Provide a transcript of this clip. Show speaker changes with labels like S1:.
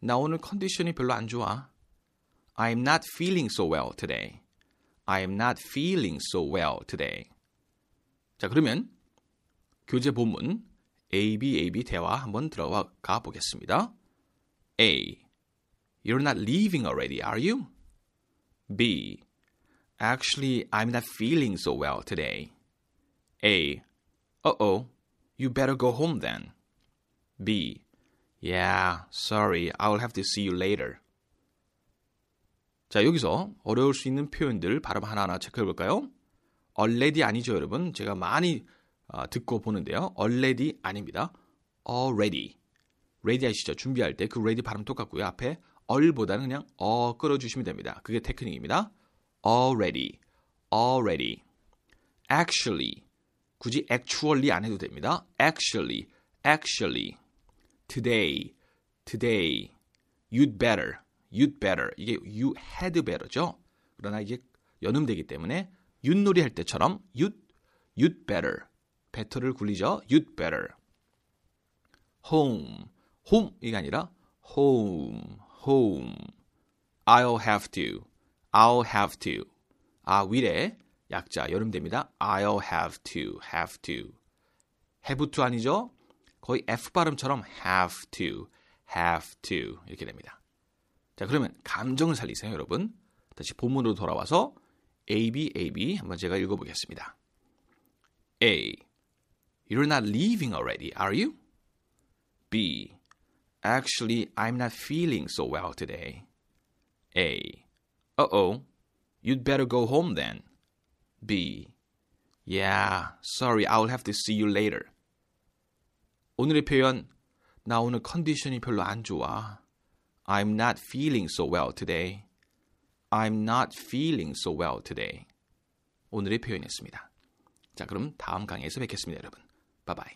S1: 나 오늘 컨디션이 별로 안 좋아. I'm not feeling so well today. I'm not feeling so well today. 자, 그러면 교재 본문 A, B, A, B 대화 한번 들어가 보겠습니다. A. You're not leaving already, are you? B. Actually, I'm not feeling so well today. A. Uh-oh. You better go home then. B. Yeah, sorry. I'll have to see you later. 자, 여기서 어려울 수 있는 표현들 발음 하나하나 체크해 볼까요? already 아니죠, 여러분. 제가 많이 어, 듣고 보는데요. already 아닙니다. already. ready 아시죠? 준비할 때 그 ready 발음 똑같고요. 앞에 all보다는 그냥 어 끌어주시면 됩니다. 그게 테크닉입니다. already, already. actually. 굳이 actually 안 해도 됩니다. actually, actually. Today, today. you'd better, you'd better. 이게 you had better죠. 그러나 이게 연음되기 때문에 윷놀이 할 때처럼 you'd, you'd better. better를 굴리죠. you'd better. home, home 이게 아니라 home, home. I'll have to, I'll have to. 아, 위래 약자 여름 됩니다. I'll have to, have to. have to 아니죠? 거의 F 발음처럼 have to, have to 이렇게 됩니다. 자, 그러면 감정을 살리세요, 여러분. 다시 본문으로 돌아와서 A, B, A, B 한번 제가 읽어보겠습니다. A. You're not leaving already, are you? B. Actually, I'm not feeling so well today. A. Uh-oh. You'd better go home then. B. Yeah, sorry, I'll have to see you later. 오늘의 표현, 나 오늘 컨디션이 별로 안 좋아. I'm not feeling so well today. I'm not feeling so well today. 오늘의 표현이었습니다. 자, 그럼 다음 강의에서 뵙겠습니다, 여러분. 바이바이.